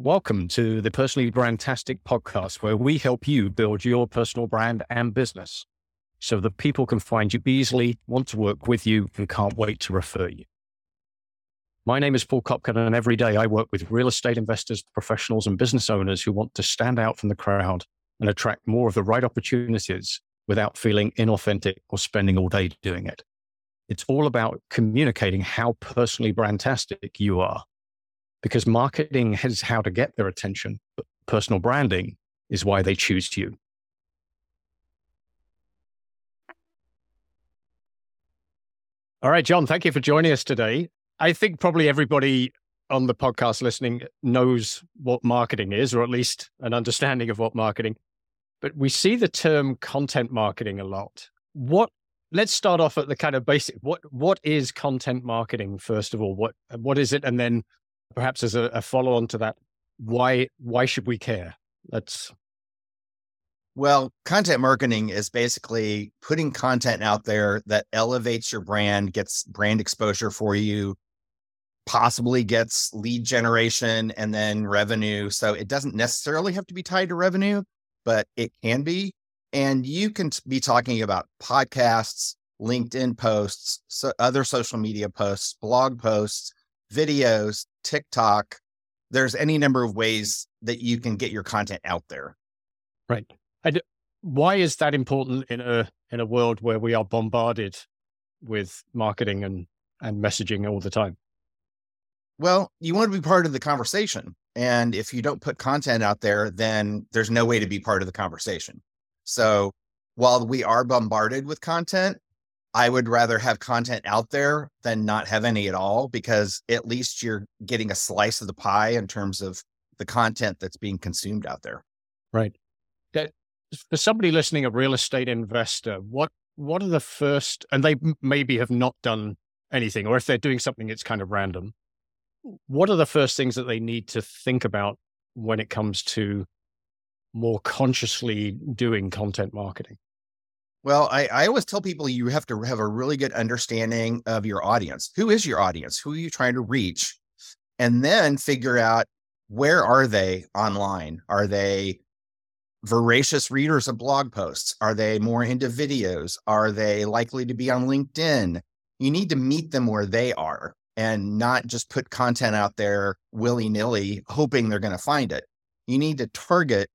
Welcome to the Personally Brandtastic podcast, where we help you build your personal brand and business so that people can find you easily, want to work with you, and can't wait to refer you. My name is Paul Copcutt, and every day I work with real estate investors, professionals, and business owners who want to stand out from the crowd and attract more of the right opportunities without feeling inauthentic or spending all day doing it. It's all about communicating how personally brandtastic you are because marketing is how to get their attention, but personal branding is why they choose you. All right, John, thank you for joining us today. I think probably everybody on the podcast listening knows what marketing is, or at least an understanding of what marketing. But we see the term content marketing a lot. What let's start off at the kind of basic what what is content marketing first of all? What what is it? And then perhaps as a, a follow on to that, why why should we care? Let's. Well, content marketing is basically putting content out there that elevates your brand, gets brand exposure for you, possibly gets lead generation and then revenue. So it doesn't necessarily have to be tied to revenue, but it can be. And you can be talking about podcasts, LinkedIn posts, so other social media posts, blog posts, videos, TikTok. There's any number of ways that you can get your content out there. Right. And why is that important in a in a world where we are bombarded with marketing and and messaging all the time? Well, you want to be part of the conversation. And if you don't put content out there, then there's no way to be part of the conversation. So while we are bombarded with content, I would rather have content out there than not have any at all because at least you're getting a slice of the pie in terms of the content that's being consumed out there. Right. That, for somebody listening, a real estate investor, what what are the first, and they maybe have not done anything, or if they're doing something, it's kind of random. What are the first things that they need to think about when it comes to more consciously doing content marketing? Well, I, I always tell people you have to have a really good understanding of your audience. Who is your audience? Who are you trying to reach? And then figure out where are they online? Are they voracious readers of blog posts? Are they more into videos? Are they likely to be on LinkedIn? You need to meet them where they are and not just put content out there willy nilly, hoping they're going to find it. You need to target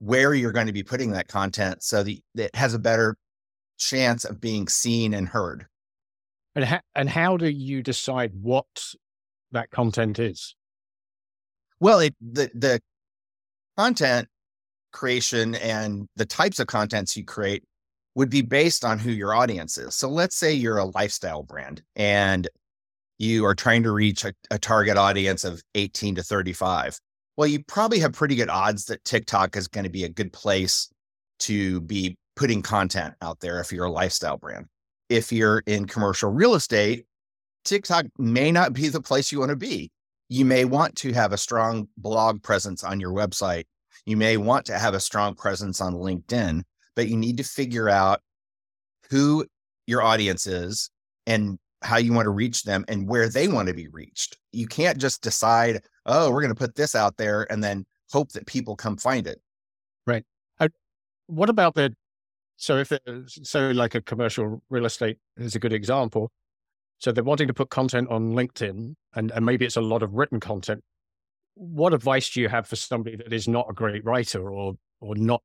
where you're going to be putting that content so that it has a better chance of being seen and heard. And ha- and how do you decide what that content is? Well, it, the the content creation and the types of contents you create would be based on who your audience is. So let's say you're a lifestyle brand and you are trying to reach a, a target audience of 18 to 35 well, you probably have pretty good odds that TikTok is going to be a good place to be putting content out there if you're a lifestyle brand. If you're in commercial real estate, TikTok may not be the place you want to be. You may want to have a strong blog presence on your website. You may want to have a strong presence on LinkedIn, but you need to figure out who your audience is and how you want to reach them and where they want to be reached. You can't just decide, oh, we're going to put this out there and then hope that people come find it. Right. I, what about the, so if it, so like a commercial real estate is a good example. So they're wanting to put content on LinkedIn and, and maybe it's a lot of written content. What advice do you have for somebody that is not a great writer or, or not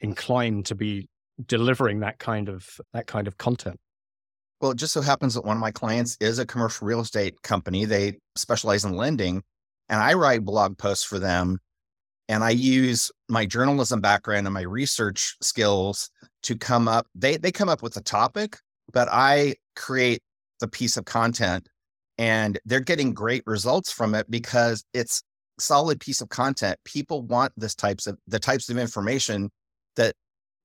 inclined to be delivering that kind of, that kind of content? Well, it just so happens that one of my clients is a commercial real estate company. They specialize in lending, and I write blog posts for them. And I use my journalism background and my research skills to come up. They they come up with a topic, but I create the piece of content, and they're getting great results from it because it's solid piece of content. People want this types of the types of information that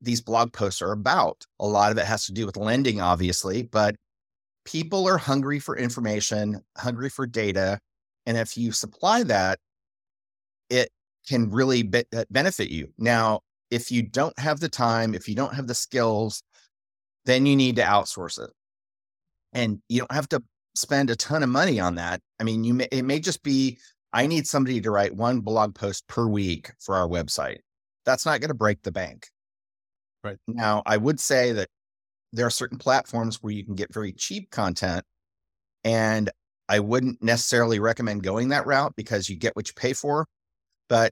these blog posts are about. A lot of it has to do with lending, obviously, but people are hungry for information, hungry for data. And if you supply that, it can really be- uh, benefit you. Now, if you don't have the time, if you don't have the skills, then you need to outsource it. And you don't have to spend a ton of money on that. I mean, you may, it may just be I need somebody to write one blog post per week for our website. That's not going to break the bank. Right. Now, I would say that there are certain platforms where you can get very cheap content. And I wouldn't necessarily recommend going that route because you get what you pay for. But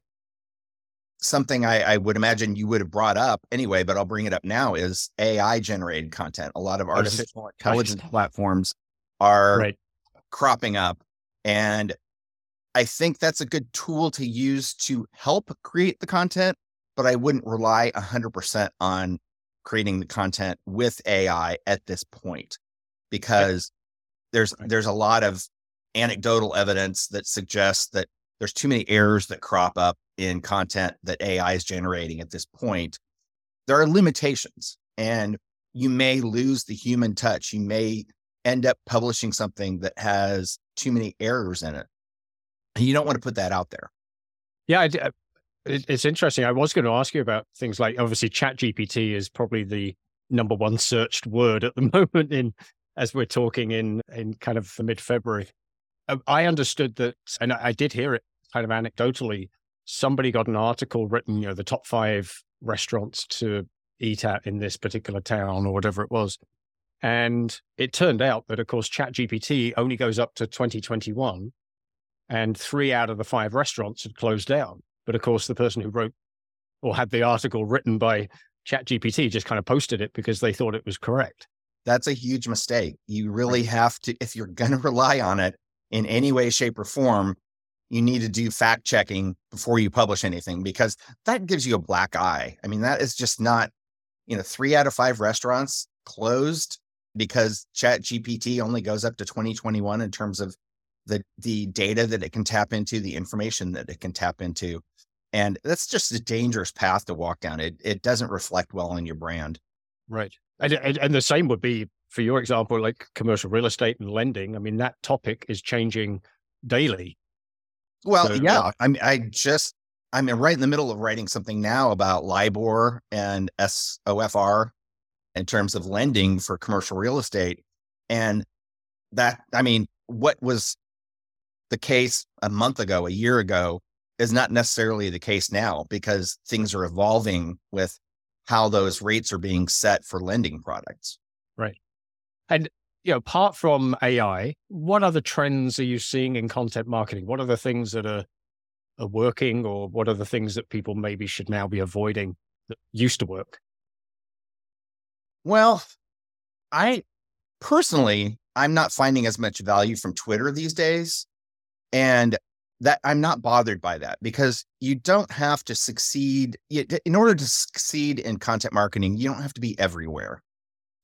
something I, I, would imagine you would have brought up anyway, but I'll bring it up now is AI generated content. A lot of artificial intelligence platforms are right. cropping up. And I think that's a good tool to use to help create the content, but I wouldn't rely 100% on creating the content with AI at this point because there's there's a lot of anecdotal evidence that suggests that there's too many errors that crop up in content that AI is generating at this point. There are limitations and you may lose the human touch. You may end up publishing something that has too many errors in it. And you don't want to put that out there. Yeah, I, it's interesting. I was going to ask you about things like obviously ChatGPT is probably the number one searched word at the moment in as we're talking in in kind of the mid February. Uh, I understood that, and I did hear it kind of anecdotally. Somebody got an article written, you know, the top five restaurants to eat at in this particular town or whatever it was. And it turned out that, of course, ChatGPT only goes up to 2021, and three out of the five restaurants had closed down. But of course, the person who wrote or had the article written by ChatGPT just kind of posted it because they thought it was correct. That's a huge mistake. You really have to, if you're going to rely on it in any way, shape, or form, you need to do fact checking before you publish anything because that gives you a black eye. I mean, that is just not, you know, three out of five restaurants closed because Chat GPT only goes up to 2021 in terms of the the data that it can tap into, the information that it can tap into. And that's just a dangerous path to walk down. It it doesn't reflect well on your brand. Right. And, and, and the same would be for your example, like commercial real estate and lending. I mean, that topic is changing daily. Well, so, yeah. I mean, I just I'm right in the middle of writing something now about LIBOR and SOFR in terms of lending for commercial real estate. And that, I mean, what was the case a month ago, a year ago, is not necessarily the case now because things are evolving with how those rates are being set for lending products. Right. And you know, apart from AI, what other trends are you seeing in content marketing? What are the things that are are working or what are the things that people maybe should now be avoiding that used to work? Well, I personally I'm not finding as much value from Twitter these days. And that I'm not bothered by that because you don't have to succeed. In order to succeed in content marketing, you don't have to be everywhere.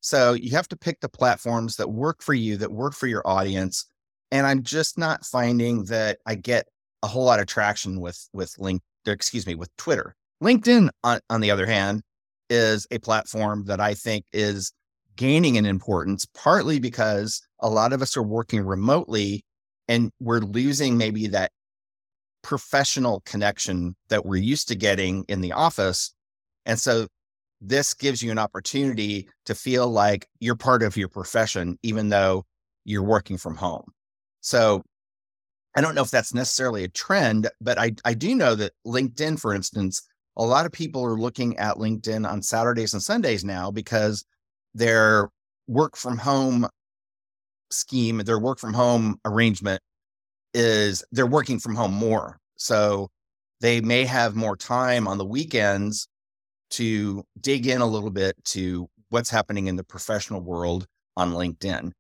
So you have to pick the platforms that work for you, that work for your audience. And I'm just not finding that I get a whole lot of traction with with link, excuse me, with Twitter. LinkedIn, on, on the other hand, is a platform that I think is gaining in importance, partly because a lot of us are working remotely and we're losing maybe that professional connection that we're used to getting in the office. And so this gives you an opportunity to feel like you're part of your profession, even though you're working from home. So I don't know if that's necessarily a trend, but I, I do know that LinkedIn, for instance, a lot of people are looking at LinkedIn on Saturdays and Sundays now because their work from home scheme, their work from home arrangement is they're working from home more. So they may have more time on the weekends to dig in a little bit to what's happening in the professional world on LinkedIn.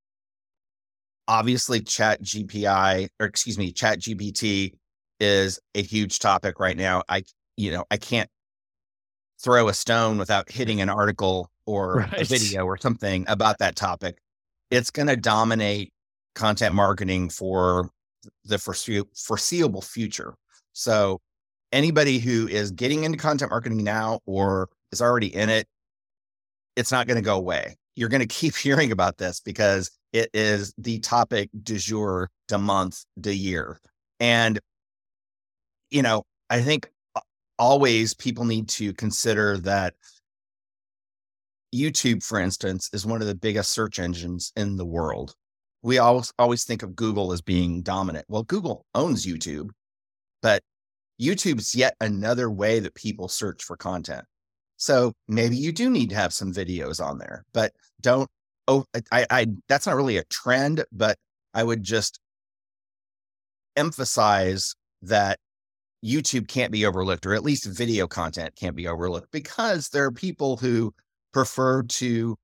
Obviously, Chat GPI, or excuse me, Chat GPT is a huge topic right now. I, you know, I can't throw a stone without hitting an article or right. a video or something about that topic it's going to dominate content marketing for the foreseeable future. So, anybody who is getting into content marketing now or is already in it, it's not going to go away. You're going to keep hearing about this because it is the topic du jour, de month, de year. And, you know, I think always people need to consider that YouTube, for instance, is one of the biggest search engines in the world. We always always think of Google as being dominant. Well, Google owns YouTube. But YouTube's yet another way that people search for content. So maybe you do need to have some videos on there, but don't. Oh, I, I, that's not really a trend, but I would just emphasize that YouTube can't be overlooked, or at least video content can't be overlooked because there are people who prefer to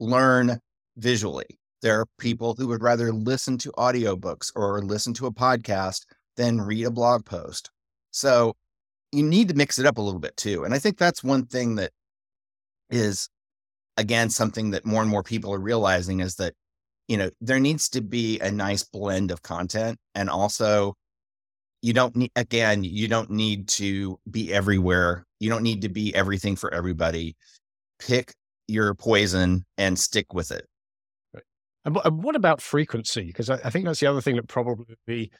learn visually. There are people who would rather listen to audiobooks or listen to a podcast than read a blog post. So you need to mix it up a little bit too. And I think that's one thing that is, again, something that more and more people are realizing is that, you know, there needs to be a nice blend of content and also you don't need again you don't need to be everywhere you don't need to be everything for everybody pick your poison and stick with it and what about frequency because I, think that's the other thing that probably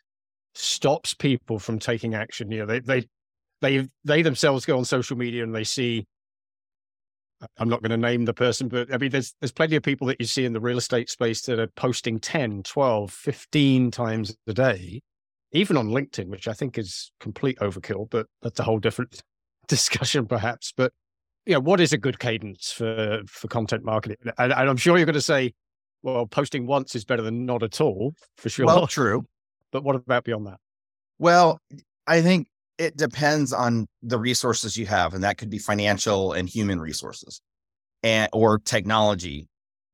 stops people from taking action you know they they they they themselves go on social media and they see I'm not going to name the person, but I mean, there's there's plenty of people that you see in the real estate space that are posting 10, 12, 15 times a day even on LinkedIn, which I think is complete overkill, but that's a whole different discussion perhaps. But you know, what is a good cadence for for content marketing? And, and I'm sure you're going to say, well, posting once is better than not at all, for sure. Well, true. But what about beyond that? Well, I think it depends on the resources you have, and that could be financial and human resources, and or technology.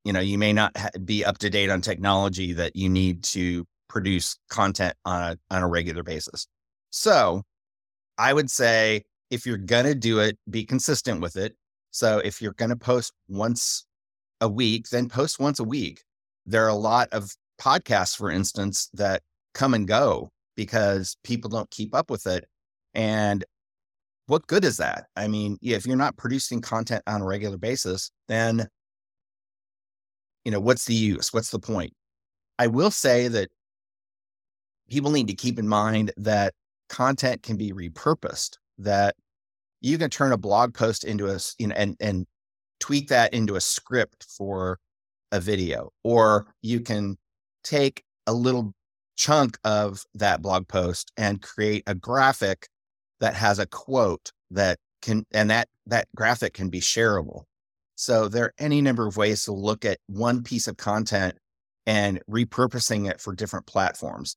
You know, you may not be up to date on technology that you need to produce content on a, on a regular basis. So I would say if you're going to do it, be consistent with it. So if you're going to post once a week, then post once a week. There are a lot of podcasts, for instance, that come and go because people don't keep up with it. And what good is that? I mean, if you're not producing content on a regular basis, then you know, what's the use? What's the point? I will say that people need to keep in mind that content can be repurposed, that you can turn a blog post into a, you know, and, and tweak that into a script for a video, or you can take a little chunk of that blog post and create a graphic that has a quote that can, and that, that graphic can be shareable. So there are any number of ways to look at one piece of content and repurposing it for different platforms.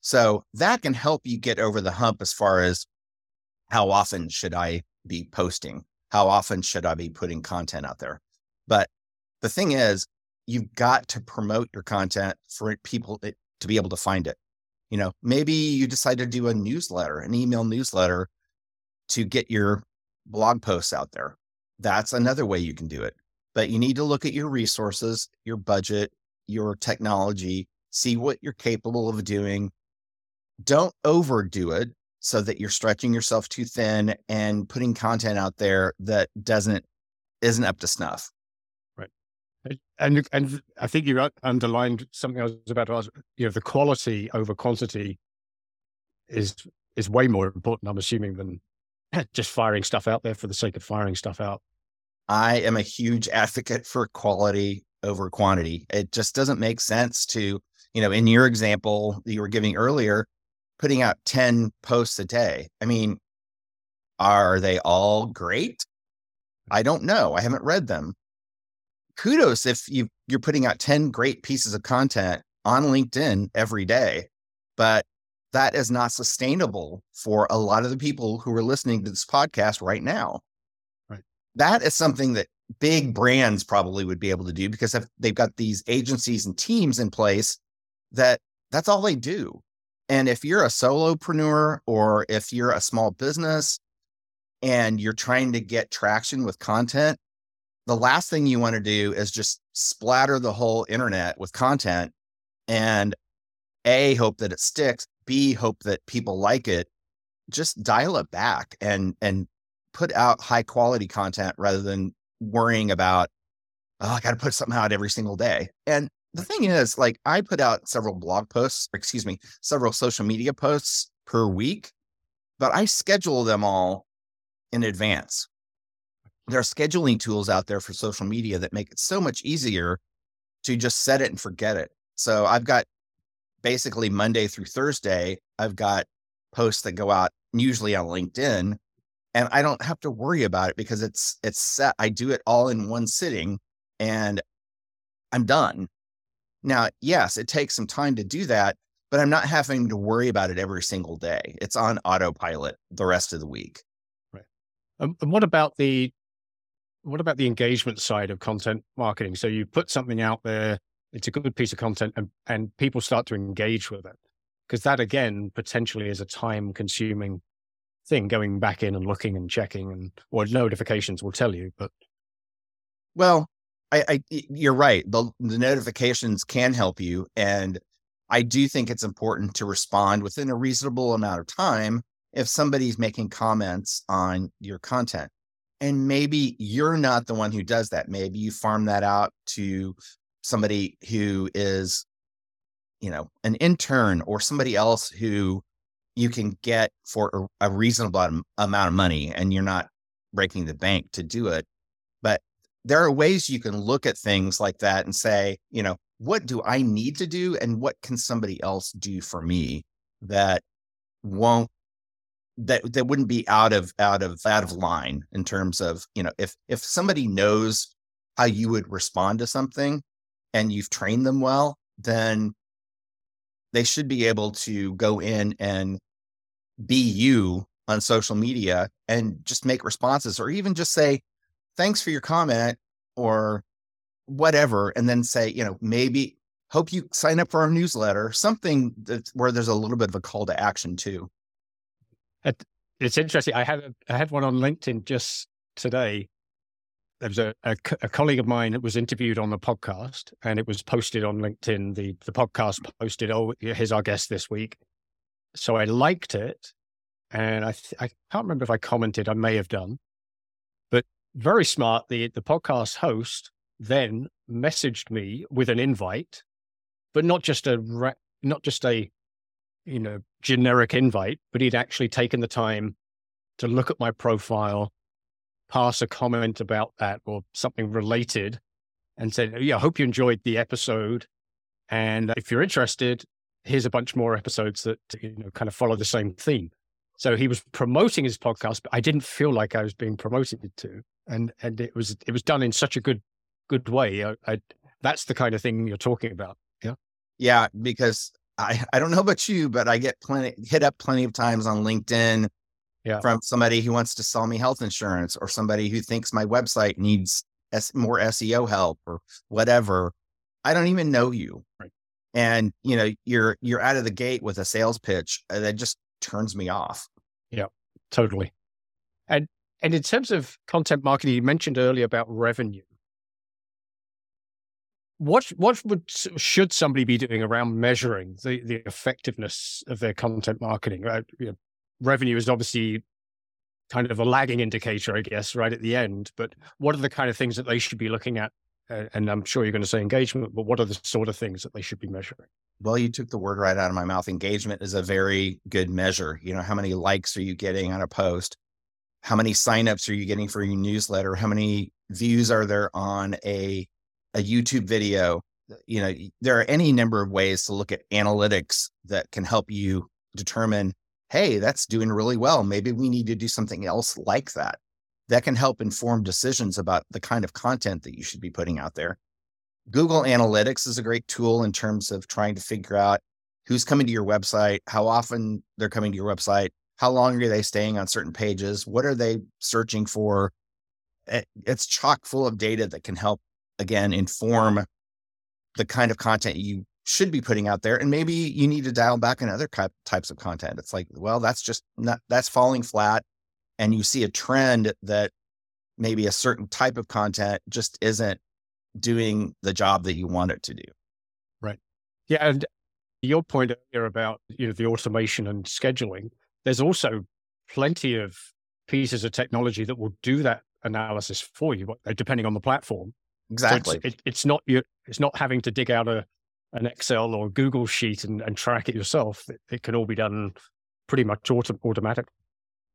So that can help you get over the hump as far as how often should I be posting? How often should I be putting content out there? But the thing is, you've got to promote your content for people to be able to find it. You know, maybe you decide to do a newsletter, an email newsletter to get your blog posts out there. That's another way you can do it. But you need to look at your resources, your budget, your technology, see what you're capable of doing, don't overdo it so that you're stretching yourself too thin and putting content out there that doesn't isn't up to snuff. And and I think you underlined something I was about to ask. You know, the quality over quantity is is way more important. I'm assuming than just firing stuff out there for the sake of firing stuff out. I am a huge advocate for quality over quantity. It just doesn't make sense to, you know, in your example that you were giving earlier, putting out 10 posts a day. I mean, are they all great? I don't know. I haven't read them. Kudos if you you're putting out 10 great pieces of content on LinkedIn every day, but that is not sustainable for a lot of the people who are listening to this podcast right now. Right. That is something that big brands probably would be able to do because they've got these agencies and teams in place that that's all they do. And if you're a solopreneur or if you're a small business and you're trying to get traction with content, the last thing you want to do is just splatter the whole internet with content and A, hope that it sticks, B, hope that people like it. Just dial it back and and put out high quality content rather than worrying about, oh, I got to put something out every single day. And the thing is, like, I put out several blog posts, excuse me, several social media posts per week, but I schedule them all in advance. There are scheduling tools out there for social media that make it so much easier to just set it and forget it. So I've got basically Monday through Thursday, I've got posts that go out usually on LinkedIn and I don't have to worry about it because it's it's set. I do it all in one sitting and I'm done. Now, yes, it takes some time to do that, but I'm not having to worry about it every single day. It's on autopilot the rest of the week. Right. Um, and what about the what about the engagement side of content marketing? So you put something out there, it's a good piece of content, and, and people start to engage with it. Because that again potentially is a time consuming thing going back in and looking and checking and or notifications will tell you but well I, I you're right the, the notifications can help you and i do think it's important to respond within a reasonable amount of time if somebody's making comments on your content and maybe you're not the one who does that maybe you farm that out to somebody who is you know an intern or somebody else who you can get for a, reasonable amount of money and you're not breaking the bank to do it. But there are ways you can look at things like that and say, you know, what do I need to do and what can somebody else do for me that won't that that wouldn't be out of out of out of line in terms of, you know, if if somebody knows how you would respond to something and you've trained them well, then they should be able to go in and be you on social media and just make responses or even just say, thanks for your comment or whatever. And then say, you know, maybe hope you sign up for our newsletter, something that where there's a little bit of a call to action too. It's interesting. I had a, I had one on LinkedIn just today. There was a, a, a colleague of mine that was interviewed on the podcast, and it was posted on LinkedIn. The the podcast posted, "Oh, here's our guest this week," So I liked it. And I, th- I can't remember if I commented, I may have done, but very smart. The, the podcast host then messaged me with an invite, but not just a, not just a, you know, generic invite, but he'd actually taken the time to look at my profile, pass a comment about that or something related and said, oh, yeah, I hope you enjoyed the episode. And if you're interested, here's a bunch more episodes that you know kind of follow the same theme. So he was promoting his podcast, but I didn't feel like I was being promoted to, and and it was it was done in such a good good way. I, I, that's the kind of thing you're talking about. Yeah, yeah, because I I don't know about you, but I get plenty hit up plenty of times on LinkedIn. Yeah. From somebody who wants to sell me health insurance or somebody who thinks my website needs S- more SEO help or whatever. I don't even know you. Right and you know you're you're out of the gate with a sales pitch uh, that just turns me off yeah totally and and in terms of content marketing you mentioned earlier about revenue what what would should somebody be doing around measuring the the effectiveness of their content marketing right you know, revenue is obviously kind of a lagging indicator i guess right at the end but what are the kind of things that they should be looking at and I'm sure you're going to say engagement, but what are the sort of things that they should be measuring? Well, you took the word right out of my mouth. Engagement is a very good measure. You know, how many likes are you getting on a post? How many signups are you getting for your newsletter? How many views are there on a a YouTube video? You know, there are any number of ways to look at analytics that can help you determine, hey, that's doing really well. Maybe we need to do something else like that that can help inform decisions about the kind of content that you should be putting out there. Google Analytics is a great tool in terms of trying to figure out who's coming to your website, how often they're coming to your website, how long are they staying on certain pages, what are they searching for. Eh, it's chock full of data that can help, again, inform the kind of content you should be putting out there. And maybe you need to dial back in other types of content. It's like, well, that's just not, that's falling flat and you see a trend that maybe a certain type of content just isn't doing the job that you want it to do. Right. Yeah. And your point earlier about, you know, the automation and scheduling, there's also plenty of pieces of technology that will do that analysis for you, uh, depending on the platform. Exactly. So it's, it, it's, not you. It's not having to dig out a an Excel or Google sheet and, and track it yourself. It, it, can all be done pretty much auto, automatic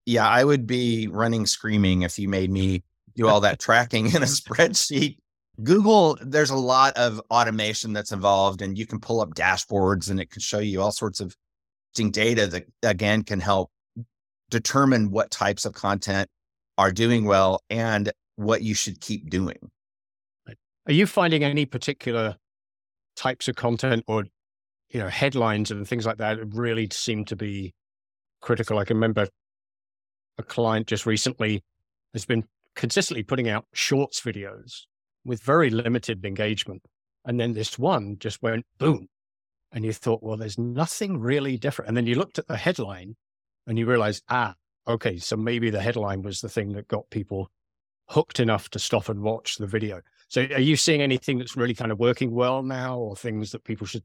yeah, I would be running screaming if you made me do all that tracking in a spreadsheet. Google, there's a lot of automation that's involved, and you can pull up dashboards and it can show you all sorts of data that again can help determine what types of content are doing well and what you should keep doing. Are you finding any particular types of content or you know headlines and things like that really seem to be critical? I can remember a client just recently has been consistently putting out shorts videos with very limited engagement. And then this one just went boom. And you thought, well, there's nothing really different. And then you looked at the headline and you realize, ah, okay, so maybe the headline was the thing that got people hooked enough to stop and watch the video. So are you seeing anything that's really kind of working well now or things that people should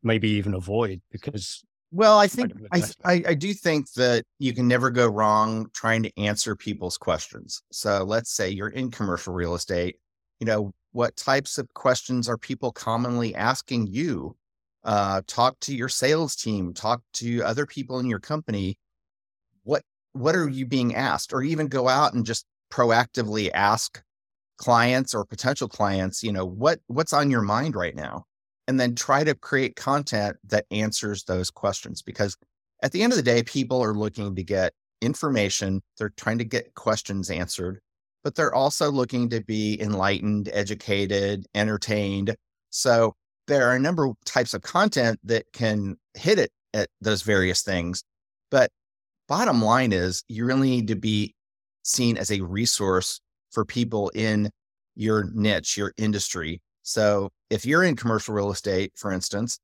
maybe even avoid because well, I think I, I, I do think that you can never go wrong trying to answer people's questions. So let's say you're in commercial real estate. You know, what types of questions are people commonly asking you? Uh, talk to your sales team. Talk to other people in your company. What what are you being asked? Or even go out and just proactively ask clients or potential clients. You know, what what's on your mind right now? and then try to create content that answers those questions. Because at the end of the day, people are looking to get information, they're trying to get questions answered, but they're also looking to be enlightened, educated, entertained. So there are a number of types of content that can hit it at those various things. But bottom line is, you really need to be seen as a resource for people in your niche, your industry, so if you're in commercial real estate, for instance,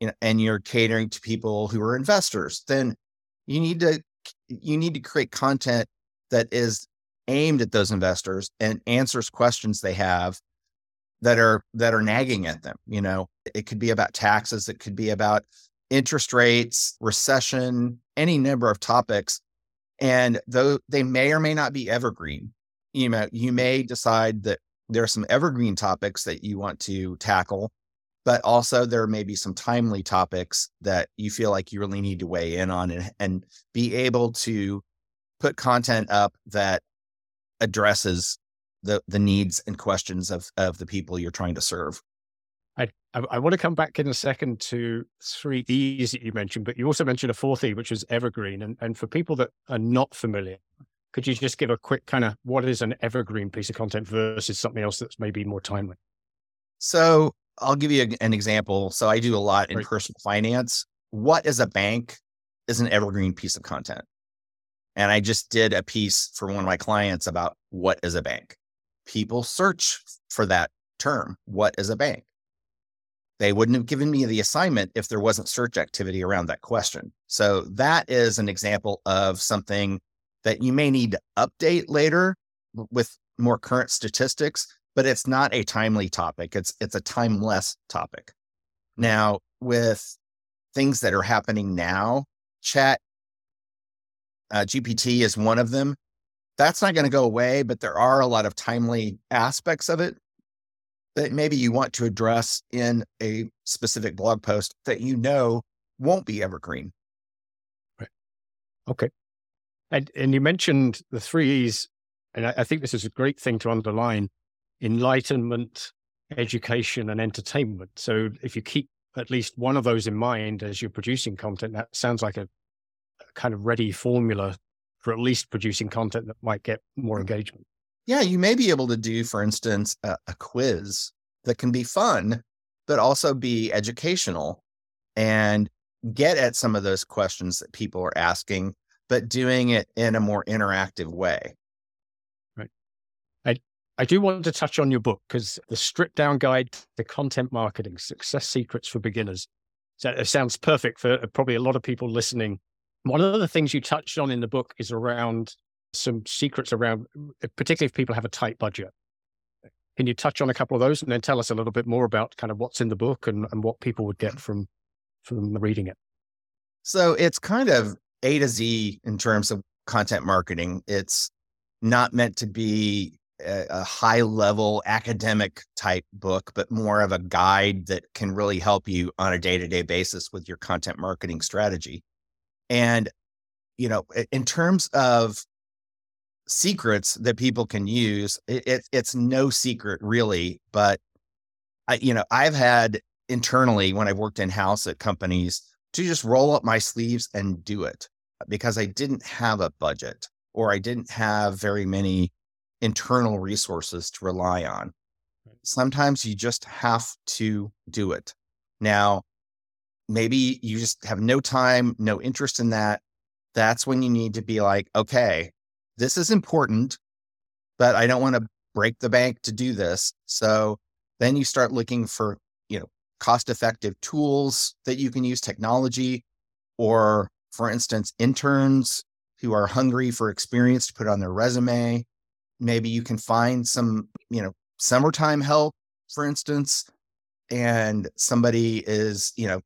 you know, and you're catering to people who are investors, then you need to you need to create content that is aimed at those investors and answers questions they have that are that are nagging at them. You know, it could be about taxes, it could be about interest rates, recession, any number of topics. And though they may or may not be evergreen, you know, you may decide that there are some evergreen topics that you want to tackle, but also there may be some timely topics that you feel like you really need to weigh in on and, and be able to put content up that addresses the the needs and questions of of the people you're trying to serve. I, I, I want to come back in a second to three E's that you mentioned, but you also mentioned a fourth E, which is evergreen. And, and for people that are not familiar, could you just give a quick kind of what is an evergreen piece of content versus something else that's maybe more timely? So I'll give you an example. So I do a lot in right. personal finance. What is a bank is an evergreen piece of content. And I just did a piece for one of my clients about what is a bank. People search for that term. What is a bank? They wouldn't have given me the assignment if there wasn't search activity around that question. So that is an example of something that you may need to update later with more current statistics, but it's not a timely topic. It's it's a timeless topic. Now, with things that are happening now, chat uh, GPT is one of them. That's not going to go away, but there are a lot of timely aspects of it that maybe you want to address in a specific blog post that you know won't be evergreen. Right. Okay. And, and you mentioned the three E's, and I, I think this is a great thing to underline enlightenment, education, and entertainment. So if you keep at least one of those in mind as you're producing content, that sounds like a, a kind of ready formula for at least producing content that might get more engagement. Yeah, you may be able to do, for instance, a, a quiz that can be fun, but also be educational and get at some of those questions that people are asking but doing it in a more interactive way. Right. I, I do want to touch on your book because the stripped down guide to content marketing success secrets for beginners. So it sounds perfect for uh, probably a lot of people listening. One of the things you touched on in the book is around some secrets around, uh, particularly if people have a tight budget. Can you touch on a couple of those and then tell us a little bit more about kind of what's in the book and, and what people would get from from reading it? So it's kind of a to Z in terms of content marketing. It's not meant to be a, a high level academic type book, but more of a guide that can really help you on a day to day basis with your content marketing strategy. And, you know, in terms of secrets that people can use, it, it, it's no secret really, but I, you know, I've had internally when I've worked in house at companies to just roll up my sleeves and do it uh, because I didn't have a budget or I didn't have very many internal resources to rely on. Sometimes you just have to do it. Now, maybe you just have no time, no interest in that. That's when you need to be like, okay, this is important, but I don't want to break the bank to do this. So then you start looking for, you know, cost effective tools that you can use, technology, or for instance, interns who are hungry for experience to put on their resume. Maybe you can find some, you know, summertime help, for instance, and somebody is, you know,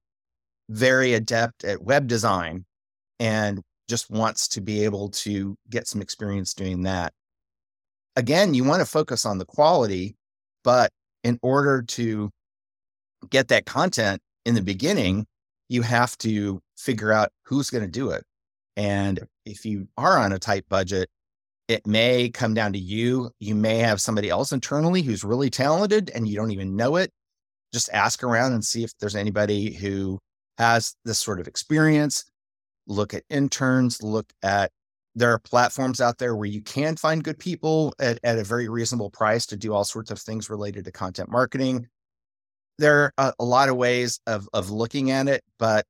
very adept at web design and just wants to be able to get some experience doing that. Again, you want to focus on the quality, but in order to get that content in the beginning, you have to figure out who's going to do it. And if you are on a tight budget, it may come down to you. You may have somebody else internally who's really talented and you don't even know it. Just ask around and see if there's anybody who has this sort of experience. Look at interns, look at there are platforms out there where you can find good people at, at a very reasonable price to do all sorts of things related to content marketing. There are a, lot of ways of of looking at it, but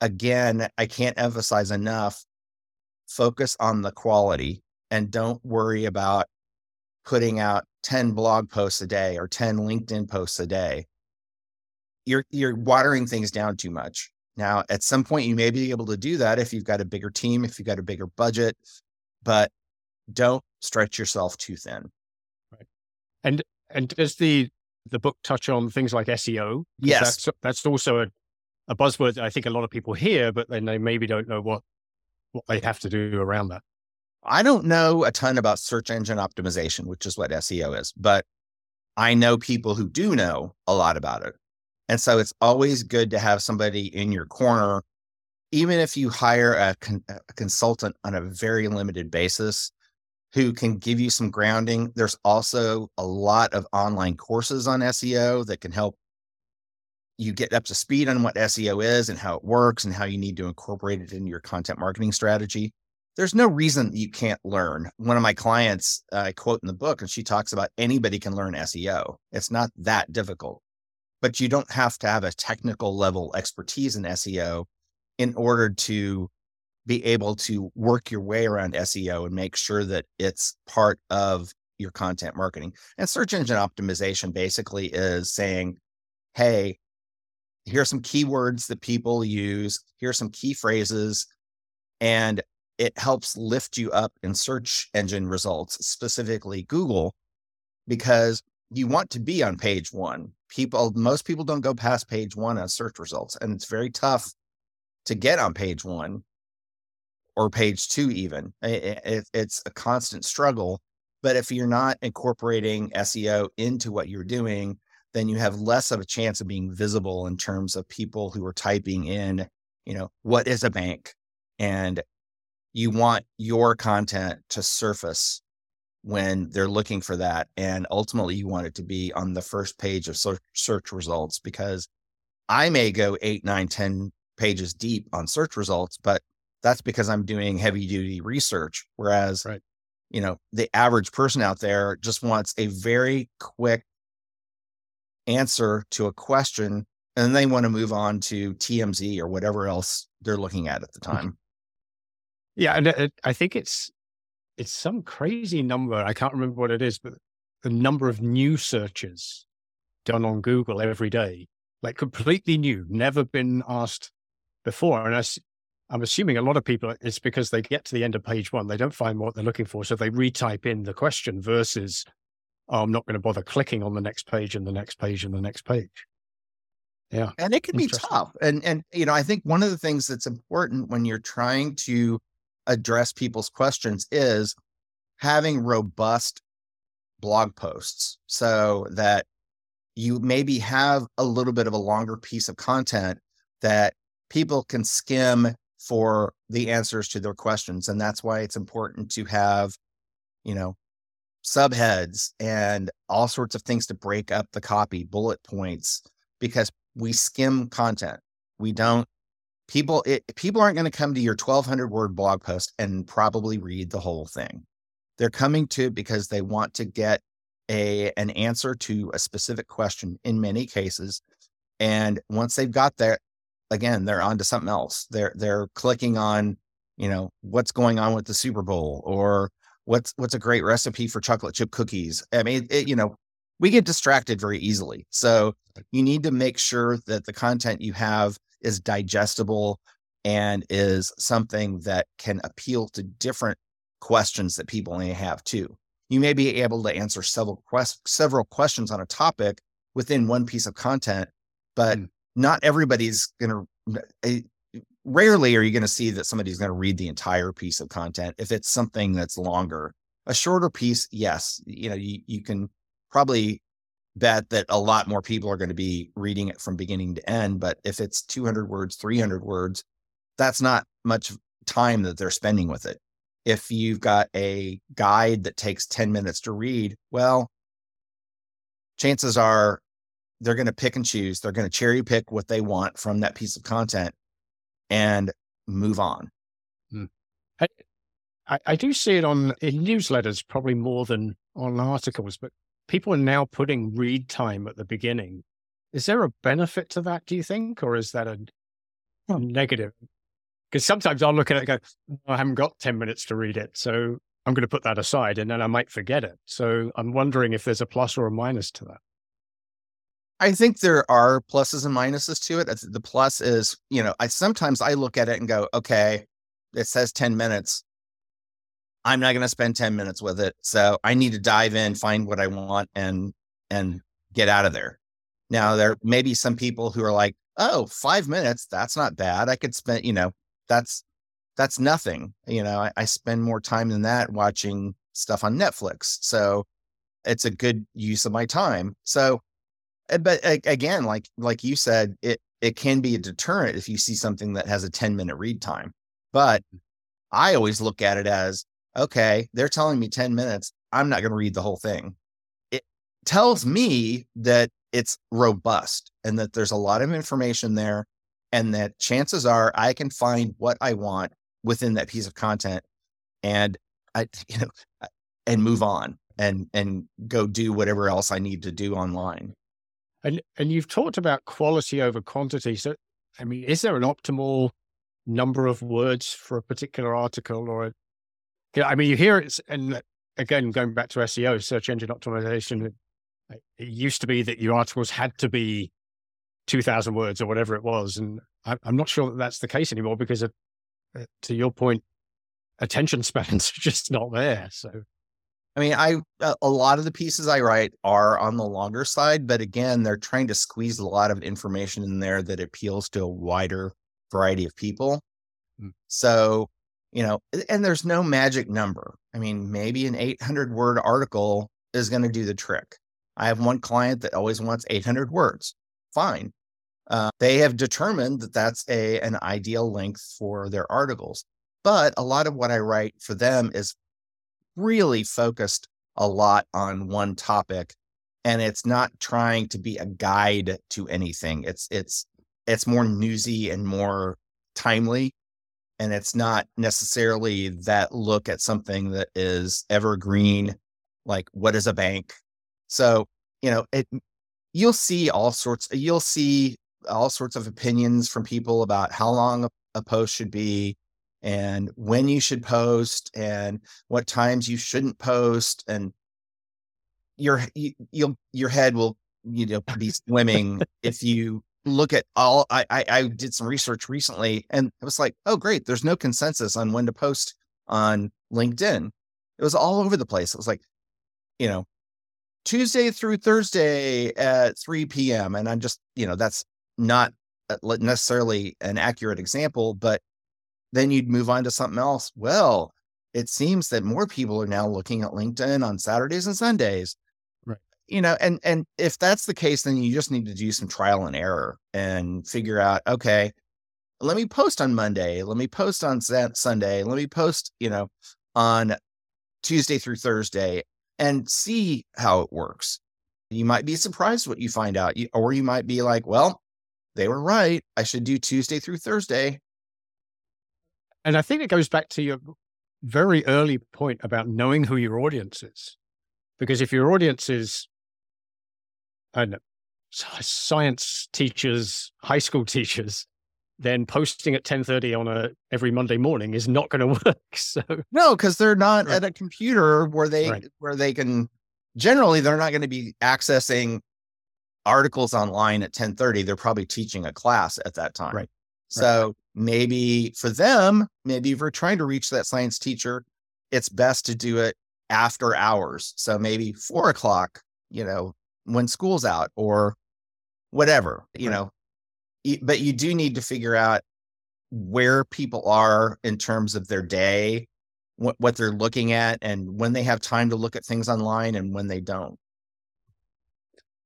again, I can't emphasize enough focus on the quality and don't worry about putting out 10 blog posts a day or 10 LinkedIn posts a day. You're you're watering things down too much. Now, at some point, you may be able to do that if you've got a bigger team, if you've got a bigger budget, but don't stretch yourself too thin. Right. And and does the the book touch on things like SEO? Yes, that's, that's also a, a buzzword that I think a lot of people hear, but then they maybe don't know what what they have to do around that. I don't know a ton about search engine optimization, which is what SEO is, but I know people who do know a lot about it. And so it's always good to have somebody in your corner, even if you hire a, con- a, consultant on a very limited basis who can give you some grounding. There's also a lot of online courses on SEO that can help you get up to speed on what SEO is and how it works and how you need to incorporate it into your content marketing strategy. There's no reason you can't learn. One of my clients, uh, I quote in the book, and she talks about anybody can learn SEO. It's not that difficult but you don't have to have a technical level expertise in SEO in order to be able to work your way around SEO and make sure that it's part of your content marketing. And search engine optimization basically is saying, hey, here are some keywords that people use, here are some key phrases, and it helps lift you up in search engine results, specifically Google, because you want to be on page one. People, most people don't go past page one on search results, and it's very tough to get on page one or page two, even. It, it, it's a constant struggle. But if you're not incorporating SEO into what you're doing, then you have less of a chance of being visible in terms of people who are typing in, you know, what is a bank? And you want your content to surface when they're looking for that. And ultimately, you want it to be on the first page of search results because I may go eight, nine, ten pages deep on search results, but that's because I'm doing heavy duty research. Whereas, right. you know, the average person out there just wants a very quick answer to a question and then they want to move on to TMZ or whatever else they're looking at at the time. Yeah, and uh, I think it's it's some crazy number. I can't remember what it is, but the number of new searches done on Google every day, like completely new, never been asked before. And I, I'm assuming a lot of people, it's because they get to the end of page one, they don't find what they're looking for. So they retype in the question versus, oh, I'm not going to bother clicking on the next page and the next page and the next page. Yeah. And it can be tough. And, and, you know, I think one of the things that's important when you're trying to address people's questions is having robust blog posts so that you maybe have a little bit of a longer piece of content that people can skim for the answers to their questions and that's why it's important to have you know subheads and all sorts of things to break up the copy bullet points because we skim content. We don't people it, people aren't going to come to your 1200 word blog post and probably read the whole thing. They're coming to because they want to get a an answer to a specific question in many cases and once they've got there again they're on to something else they're they're clicking on you know what's going on with the super bowl or what's what's a great recipe for chocolate chip cookies i mean it, you know we get distracted very easily so you need to make sure that the content you have is digestible and is something that can appeal to different questions that people may have too. You may be able to answer several quest- several questions on a topic within one piece of content, but mm. Not everybody's going to. Eh, rarely are you going to see that somebody's going to read the entire piece of content if it's something that's longer. A shorter piece, yes, you know, you, you can probably bet that a lot more people are going to be reading it from beginning to end. But if it's 200 words, 300 words, that's not much time that they're spending with it. If you've got a guide that takes 10 minutes to read, well, chances are they're going to pick and choose. They're going to cherry pick what they want from that piece of content and move on. Hmm. I, I do see it on in newsletters probably more than on articles, but people are now putting read time at the beginning. Is there a benefit to that, do you think? Or is that a, negative? Because sometimes I'll look at it and go, I haven't got 10 minutes to read it. So I'm going to put that aside and then I might forget it. So I'm wondering if there's a plus or a minus to that. I think there are pluses and minuses to it. The plus is, you know, I sometimes I look at it and go, okay, it says 10 minutes. I'm not going to spend 10 minutes with it. So I need to dive in, find what I want and, and get out of there. Now there may be some people who are like, oh, five minutes. That's not bad. I could spend, you know, that's, that's nothing. You know, I, I spend more time than that watching stuff on Netflix. So it's a good use of my time. So, Eh, but again, like, like you said, it, it can be a deterrent if you see something that has a 10 minute read time. But mm. I always look at it as okay, they're telling me 10 minutes. I'm not going to read the whole thing. It tells me that it's robust and that there's a lot of information there and that chances are I can find what I want within that piece of content and I you know and move on and and go do whatever else I need to do online. And and you've talked about quality over quantity. So I mean, is there an optimal number of words for a particular article or a yeah, I mean, you hear it, and again, going back to SEO, search engine optimization, it used to be that your articles had to be 2000 words or whatever it was. And I, am not sure that that's the case anymore because, of, uh, to your point, attention spans are just not there. So, I mean, I a lot of the pieces I write are on the longer side, but again, they're trying to squeeze a lot of information in there that appeals to a wider variety of people. Mm. So you know, and there's no magic number. I mean, maybe an 800 word article is going to do the trick. I have one client that always wants 800 words. Fine. Uh, they have determined that that's a an ideal length for their articles. But a lot of what I write for them is really focused a lot on one topic and it's not trying to be a guide to anything. It's it's it's more newsy and more timely and it's not necessarily that look at something that is evergreen like what is a bank so you know it you'll see all sorts you'll see all sorts of opinions from people about how long a, post should be and when you should post and what times you shouldn't post and your you, you'll your head will you know be swimming if you look at all I, I, I did some research recently and it was like oh great there's no consensus on when to post on linkedin. It was all over the place. It was like you know tuesday through thursday at 3 p.m and i'm just you know that's not uh, necessarily an accurate example but then you'd move on to something else. Well it seems that more people are now looking at linkedin on saturdays and sundays. You know and and if that's the case then you just need to do some trial and error and figure out okay let me post on monday. Let me post on sunday. Let me post you know on tuesday through thursday and see how it works. You might be surprised what you find out. Or you might be like well they were right. I should do Tuesday through Thursday. And I think it goes back to your very early point about knowing who your audience is. Because if your audience is, I don't know, science teachers, high school teachers, then posting at 10:30 on a every Monday morning is not going to work. So no, because they're not right. at a computer where they right. where they can generally they're not going to be accessing articles online at 10:30. They're probably teaching a class at that time. Right. So right. maybe for them, maybe if we're trying to reach that science teacher, it's best to do it after hours. So maybe four o'clock, you know, when school's out or whatever, you know, but you do need to figure out where people are in terms of their day, what, what they're looking at, and when they have time to look at things online and when they don't.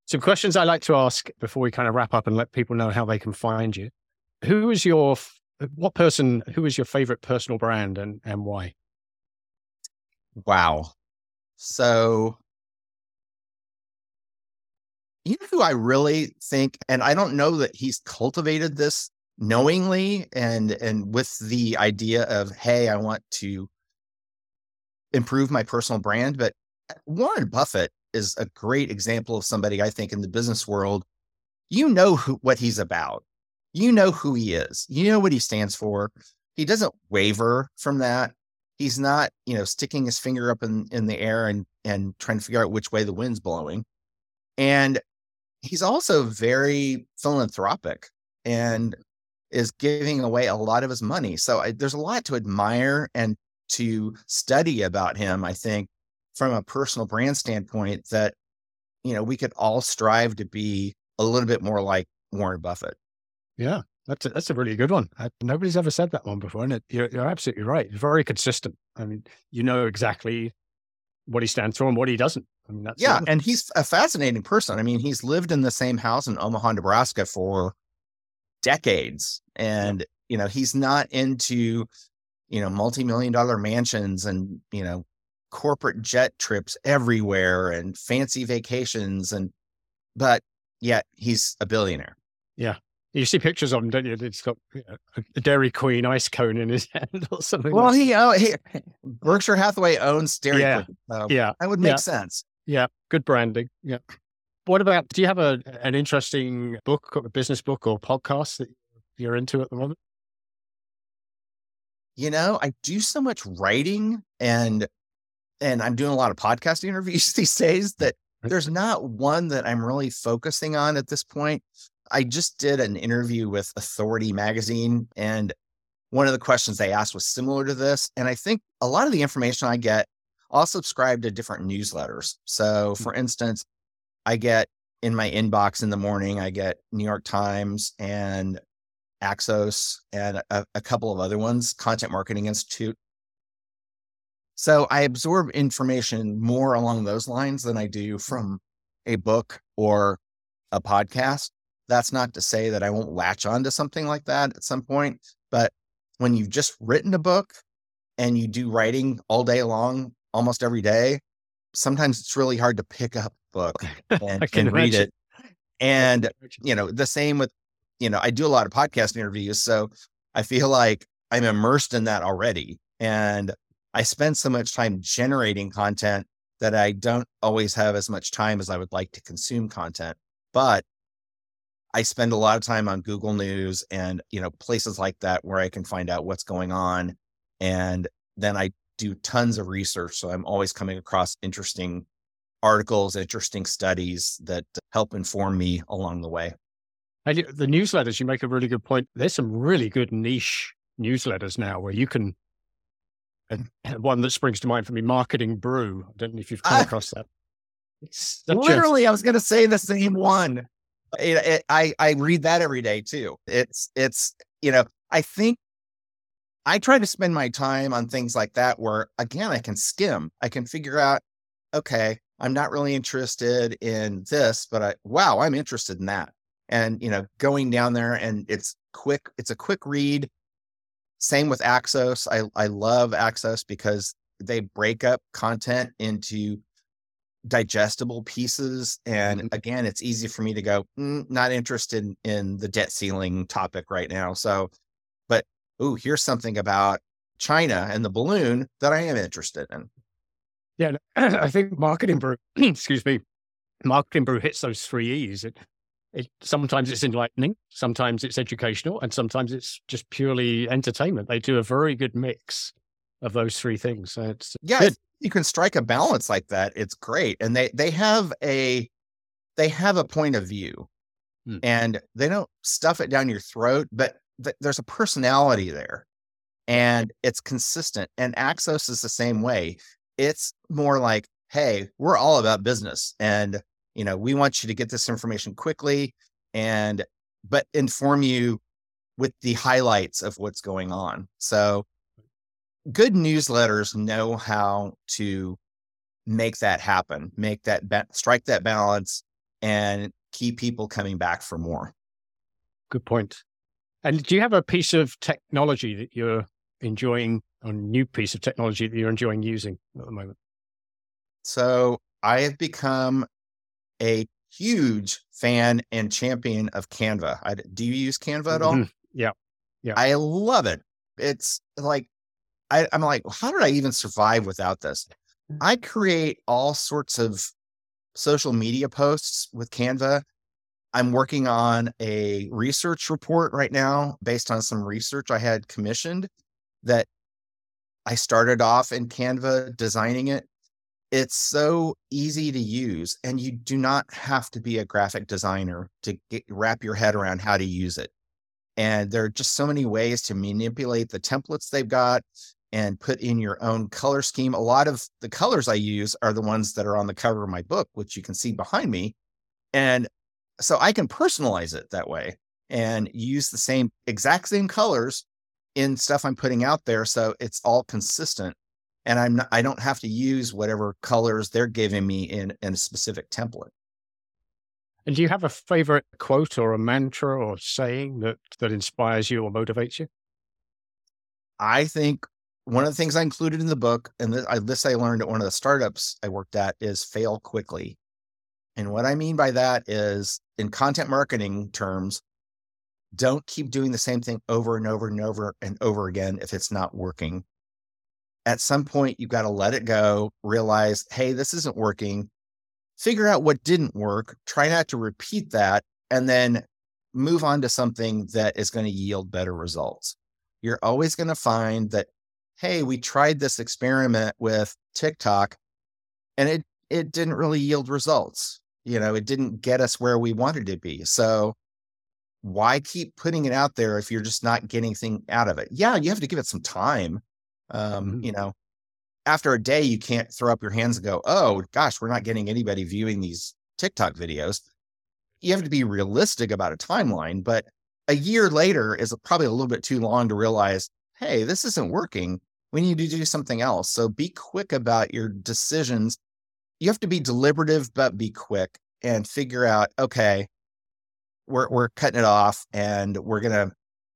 Some questions I like to ask before we kind of wrap up and let people know how they can find you. Who is your, what person, who is your favorite personal brand and, and why? Wow. So you know who I really think, and I don't know that he's cultivated this knowingly and and with the idea of, hey, I want to improve my personal brand, but Warren Buffett is a great example of somebody I think in the business world. You know who, what he's about. You know who he is. You know what he stands for. He doesn't waver from that. He's not, you know, sticking his finger up in, in the air and and trying to figure out which way the wind's blowing. And he's also very philanthropic and is giving away a lot of his money. So I, there's a lot to admire and to study about him, I think, from a personal brand standpoint that, you know, we could all strive to be a little bit more like Warren Buffett. Yeah, that's a, that's a really good one. I, nobody's ever said that one before. And it, you're, you're absolutely right. very consistent. I mean, you know exactly what he stands for and what he doesn't. I mean, that's yeah, and he's a fascinating person. I mean, he's lived in the same house in Omaha, Nebraska for decades, and you know, he's not into you know multi-million dollar mansions and you know corporate jet trips everywhere and fancy vacations and but yet he's a billionaire. Yeah. You see pictures of him, don't you? He's got a Dairy Queen ice cone in his hand or something. Well, he, oh, he Berkshire Hathaway owns Dairy yeah. Queen. So yeah, that would make yeah. sense. Yeah, good branding. Yeah. What about? Do you have a an interesting book, or a business book, or podcast that you're into at the moment? You know, I do so much writing and and I'm doing a lot of podcast interviews these days that mm-hmm. there's not one that I'm really focusing on at this point. I just did an interview with Authority magazine and one of the questions they asked was similar to this and I think a lot of the information I get I'll subscribe to different newsletters. So, hmm. for instance, I get in my inbox in the morning, I get New York Times and Axios and a, a couple of other ones, Content Marketing Institute. So, I absorb information more along those lines than I do from a book or a podcast. That's not to say that I won't latch on to something like that at some point, but when you've just written a book and you do writing all day long, almost every day, sometimes it's really hard to pick up a book and, and read it. And, you know, the same with, you know, I do a lot of podcast interviews. So I feel like I'm immersed in that already. And I spend so much time generating content that I don't always have as much time as I would like to consume content. But I spend a lot of time on Google News and, you know, places like that where I can find out what's going on. And then I do tons of research. So I'm always coming across interesting articles, interesting studies that help inform me along the way. And the newsletters, you make a really good point. There's some really good niche newsletters now where you can, and one that springs to mind for me, Marketing Brew. I don't know if you've come uh, across that. Literally, a... I was going to say the same one. It, it, I I read that every day too. It's it's you know I think I try to spend my time on things like that where, again, I can skim. I can figure out, okay, I'm not really interested in this, but I, wow, I'm interested in that. And, you know, going down there and it's quick, it's a quick read. Same with Axios. I, I love Axios because they break up content into digestible pieces. And mm-hmm. again, it's easy for me to go, mm, not interested in, in the debt ceiling topic right now. So, but oh, here's something about China and the balloon that I am interested in. Yeah, I think marketing brew, excuse me, marketing brew hits those three E's. It, it, sometimes it's enlightening, sometimes it's educational, and sometimes it's just purely entertainment. They do a very good mix of those three things. So it's yeah, good. You can strike a balance like that. It's great, and they they have a they have a point of view, hmm. and they don't stuff it down your throat, but th- there's a personality there, and it's consistent. And Axios is the same way. It's more like, hey, we're all about business, and you know we want you to get this information quickly, and but inform you with the highlights of what's going on. So good newsletters know how to make that happen, make that ba- strike that balance, and keep people coming back for more. Good point. And do you have a piece of technology that you're enjoying, a new piece of technology that you're enjoying using at the moment? So I have become a huge fan and champion of Canva. I, do you use Canva at all? Mm-hmm. Yeah. Yeah. I love it. It's like I, I'm like, how did I even survive without this? Mm. I create all sorts of social media posts with Canva. I'm working on a research report right now based on some research I had commissioned that I started off in Canva designing it. It's so easy to use, and you do not have to be a graphic designer to get, wrap your head around how to use it. And there are just so many ways to manipulate the templates they've got and put in your own color scheme. A lot of the colors I use are the ones that are on the cover of my book, which you can see behind me. And so I can personalize it that way and use the same exact same colors in stuff I'm putting out there. So it's all consistent. And I'm not, I don't have to use whatever colors they're giving me in, in a specific template. And do you have a favorite quote or a mantra or saying that that inspires you or motivates you? I think one of the things I included in the book, and this I, learned at one of the startups I worked at, is fail quickly. And what I mean by that is, in content marketing terms, don't keep doing the same thing over and over and over and over again if it's not working. At some point, you've got to let it go, realize, hey, this isn't working, figure out what didn't work, try not to repeat that, and then move on to something that is going to yield better results. You're always going to find that hey, we tried this experiment with TikTok and it it didn't really yield results. You know, it didn't get us where we wanted to be. So why keep putting it out there if you're just not getting anything out of it? Yeah, you have to give it some time. Um, mm-hmm. you know, after a day, you can't throw up your hands and go, oh gosh, we're not getting anybody viewing these TikTok videos. You have to be realistic about a timeline, but a year later is probably a little bit too long to realize, hey, this isn't working we need to do something else. So be quick about your decisions. You have to be deliberative, but be quick and figure out, okay, we're, we're cutting it off and we're going to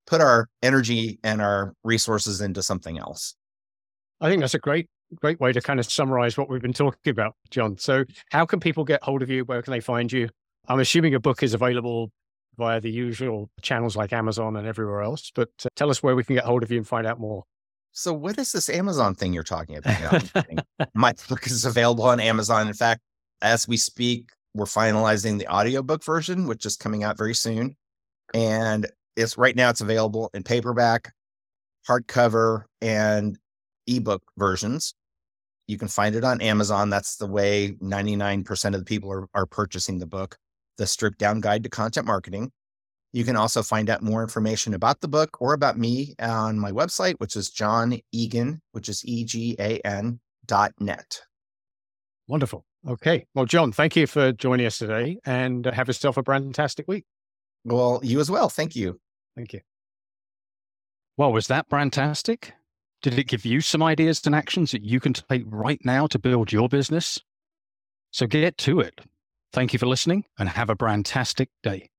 put our energy and our resources into something else. I think that's a great, great way to kind of summarize what we've been talking about, John. So, how can people get hold of you? Where can they find you? I'm assuming your book is available via the usual channels like Amazon and everywhere else, but uh, tell us where we can get hold of you and find out more. So, what is this Amazon thing you're talking about? My book is available on Amazon. In fact, as we speak, we're finalizing the audiobook version, which is coming out very soon. And it's right now it's available in paperback, hardcover, and ebook versions. You can find it on Amazon. That's the way 99% of the people are, are purchasing the book, The Stripped Down Guide to Content Marketing. You can also find out more information about the book or about me on my website, which is John Egan, which is E G A N dot net. Wonderful. Okay. Well, John, thank you for joining us today and uh, have yourself a fantastic week. Well, you as well. Thank you. Thank you. Well, was that fantastic? Did it give you some ideas and actions that you can take right now to build your business? So get to it. Thank you for listening and have a fantastic day.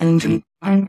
And